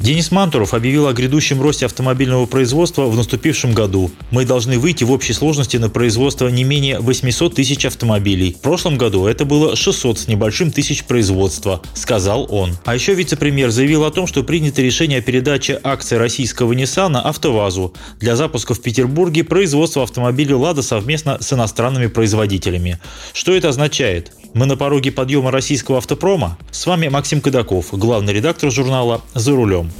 Денис Мантуров объявил о грядущем росте автомобильного производства в наступившем году. Мы должны выйти в общей сложности на производство не менее 800 тысяч автомобилей. В прошлом году это было 600 с небольшим тысяч производства, сказал он. А еще вице-премьер заявил о том, что принято решение о передаче акций российского Nissan АвтоВАЗу для запуска в Петербурге производства автомобилей «Лада» совместно с иностранными производителями. Что это означает? Мы на пороге подъема российского автопрома. С вами Максим Кадаков, главный редактор журнала «За рулем».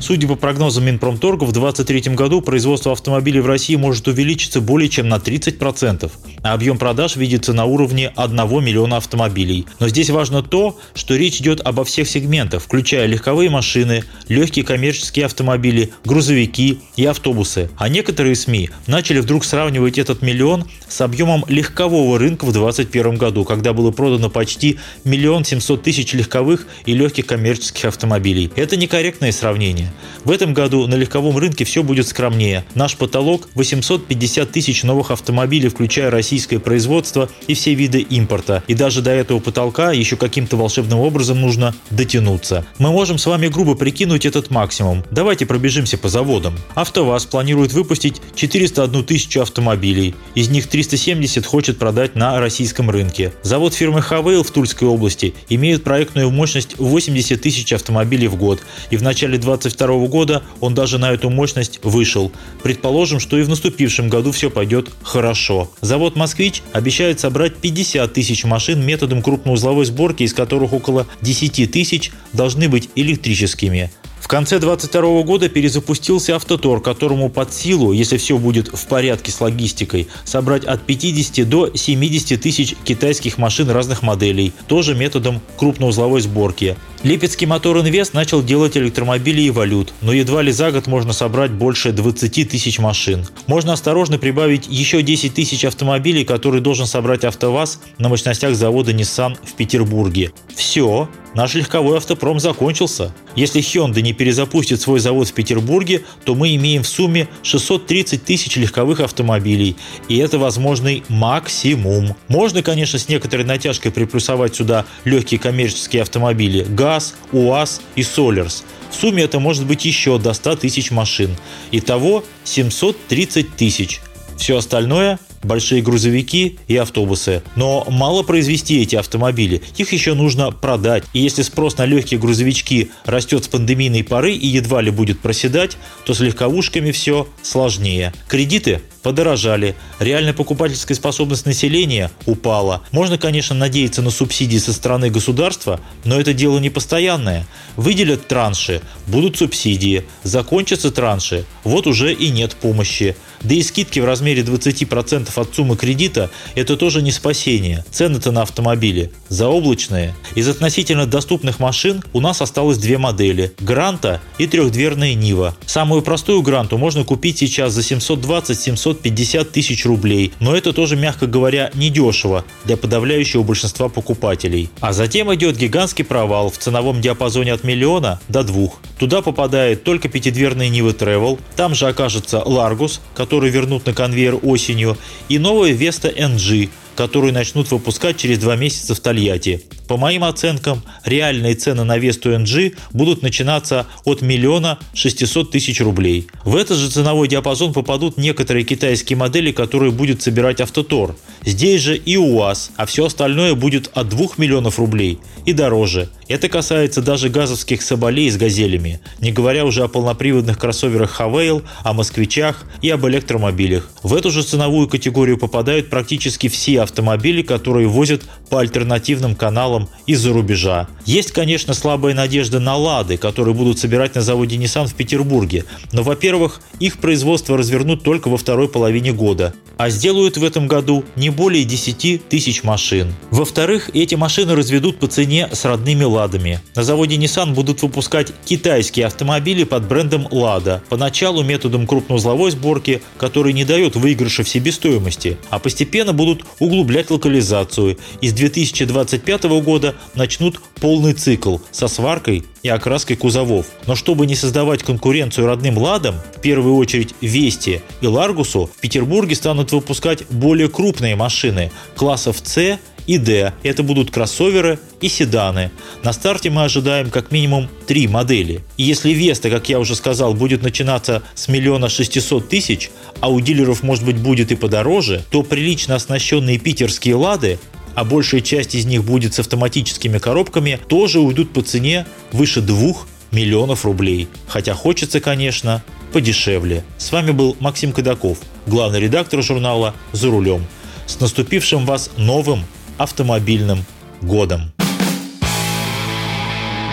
Судя по прогнозам Минпромторга, в 2023 году производство автомобилей в России может увеличиться более чем на 30%, а объем продаж видится на уровне 1 миллиона автомобилей. Но здесь важно то, что речь идет обо всех сегментах, включая легковые машины, легкие коммерческие автомобили, грузовики и автобусы. А некоторые СМИ начали вдруг сравнивать этот миллион с объемом легкового рынка в 2021 году, когда было продано почти миллион семьсот тысяч легковых и легких коммерческих автомобилей. Это некорректное сравнение. В этом году на легковом рынке все будет скромнее. Наш потолок – 850 тысяч новых автомобилей, включая российское производство и все виды импорта. И даже до этого потолка еще каким-то волшебным образом нужно дотянуться. Мы можем с вами грубо прикинуть этот максимум. Давайте пробежимся по заводам. АвтоВАЗ планирует выпустить 401 тысячу автомобилей. Из них 370 хочет продать на российском рынке. Завод фирмы Хавейл в Тульской области имеют проектную мощность 80 тысяч автомобилей в год, и в начале 2022 года он даже на эту мощность вышел. Предположим, что и в наступившем году все пойдет хорошо. Завод «Москвич» обещает собрать 50 тысяч машин методом крупноузловой сборки, из которых около 10 тысяч должны быть электрическими. В конце 2022 года перезапустился автотор, которому под силу, если все будет в порядке с логистикой, собрать от 50 до 70 тысяч китайских машин разных моделей, тоже методом крупноузловой сборки. Липецкий мотор «Инвест» начал делать электромобили и валют, но едва ли за год можно собрать больше 20 тысяч машин. Можно осторожно прибавить еще 10 тысяч автомобилей, которые должен собрать АвтоВАЗ на мощностях завода Nissan в Петербурге. Все, наш легковой автопром закончился. Если Hyundai не перезапустит свой завод в Петербурге, то мы имеем в сумме 630 тысяч легковых автомобилей. И это возможный максимум. Можно, конечно, с некоторой натяжкой приплюсовать сюда легкие коммерческие автомобили ГАЗ, УАЗ и Солерс. В сумме это может быть еще до 100 тысяч машин. Итого 730 тысяч. Все остальное большие грузовики и автобусы. Но мало произвести эти автомобили, их еще нужно продать. И если спрос на легкие грузовички растет с пандемийной поры и едва ли будет проседать, то с легковушками все сложнее. Кредиты подорожали, реальная покупательская способность населения упала. Можно, конечно, надеяться на субсидии со стороны государства, но это дело не постоянное. Выделят транши, будут субсидии, закончатся транши, вот уже и нет помощи. Да и скидки в размере 20% от суммы кредита – это тоже не спасение. Цены-то на автомобили заоблачные. Из относительно доступных машин у нас осталось две модели – Гранта и трехдверная Нива. Самую простую Гранту можно купить сейчас за 720-750 тысяч рублей, но это тоже, мягко говоря, недешево для подавляющего большинства покупателей. А затем идет гигантский провал в ценовом диапазоне от миллиона до двух. Туда попадает только пятидверная Нива Travel, там же окажется Largus, который вернут на конвейер осенью, и новая Vesta NG, которую начнут выпускать через два месяца в Тольятти. По моим оценкам, реальные цены на Весту NG будут начинаться от миллиона 600 тысяч рублей. В этот же ценовой диапазон попадут некоторые китайские модели, которые будет собирать Автотор. Здесь же и УАЗ, а все остальное будет от 2 миллионов рублей и дороже. Это касается даже газовских соболей с газелями, не говоря уже о полноприводных кроссоверах Хавейл, о москвичах и об электромобилях. В эту же ценовую категорию попадают практически все автомобили, которые возят по альтернативным каналам из-за рубежа. Есть, конечно, слабая надежда на «Лады», которые будут собирать на заводе Nissan в Петербурге. Но, во-первых, их производство развернут только во второй половине года, а сделают в этом году не более 10 тысяч машин. Во-вторых, эти машины разведут по цене с родными «Ладами». На заводе Nissan будут выпускать китайские автомобили под брендом «Лада», поначалу методом крупноузловой сборки, который не дает выигрыша в себестоимости, а постепенно будут углублять локализацию. И с 2025 года начнут полный цикл со сваркой и окраской кузовов. Но чтобы не создавать конкуренцию родным «Ладам», в первую очередь «Вести» и «Ларгусу», в Петербурге станут выпускать более крупные машины классов «С» и D. Это будут кроссоверы и седаны. На старте мы ожидаем как минимум три модели. И если Веста, как я уже сказал, будет начинаться с миллиона шестисот тысяч, а у дилеров может быть будет и подороже, то прилично оснащенные питерские «Лады» а большая часть из них будет с автоматическими коробками, тоже уйдут по цене выше 2 миллионов рублей. Хотя хочется, конечно, подешевле. С вами был Максим Кадаков, главный редактор журнала «За рулем». С наступившим вас новым автомобильным годом.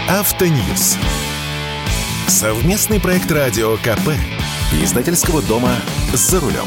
Автоньюз. Совместный проект радио КП. Издательского дома «За рулем».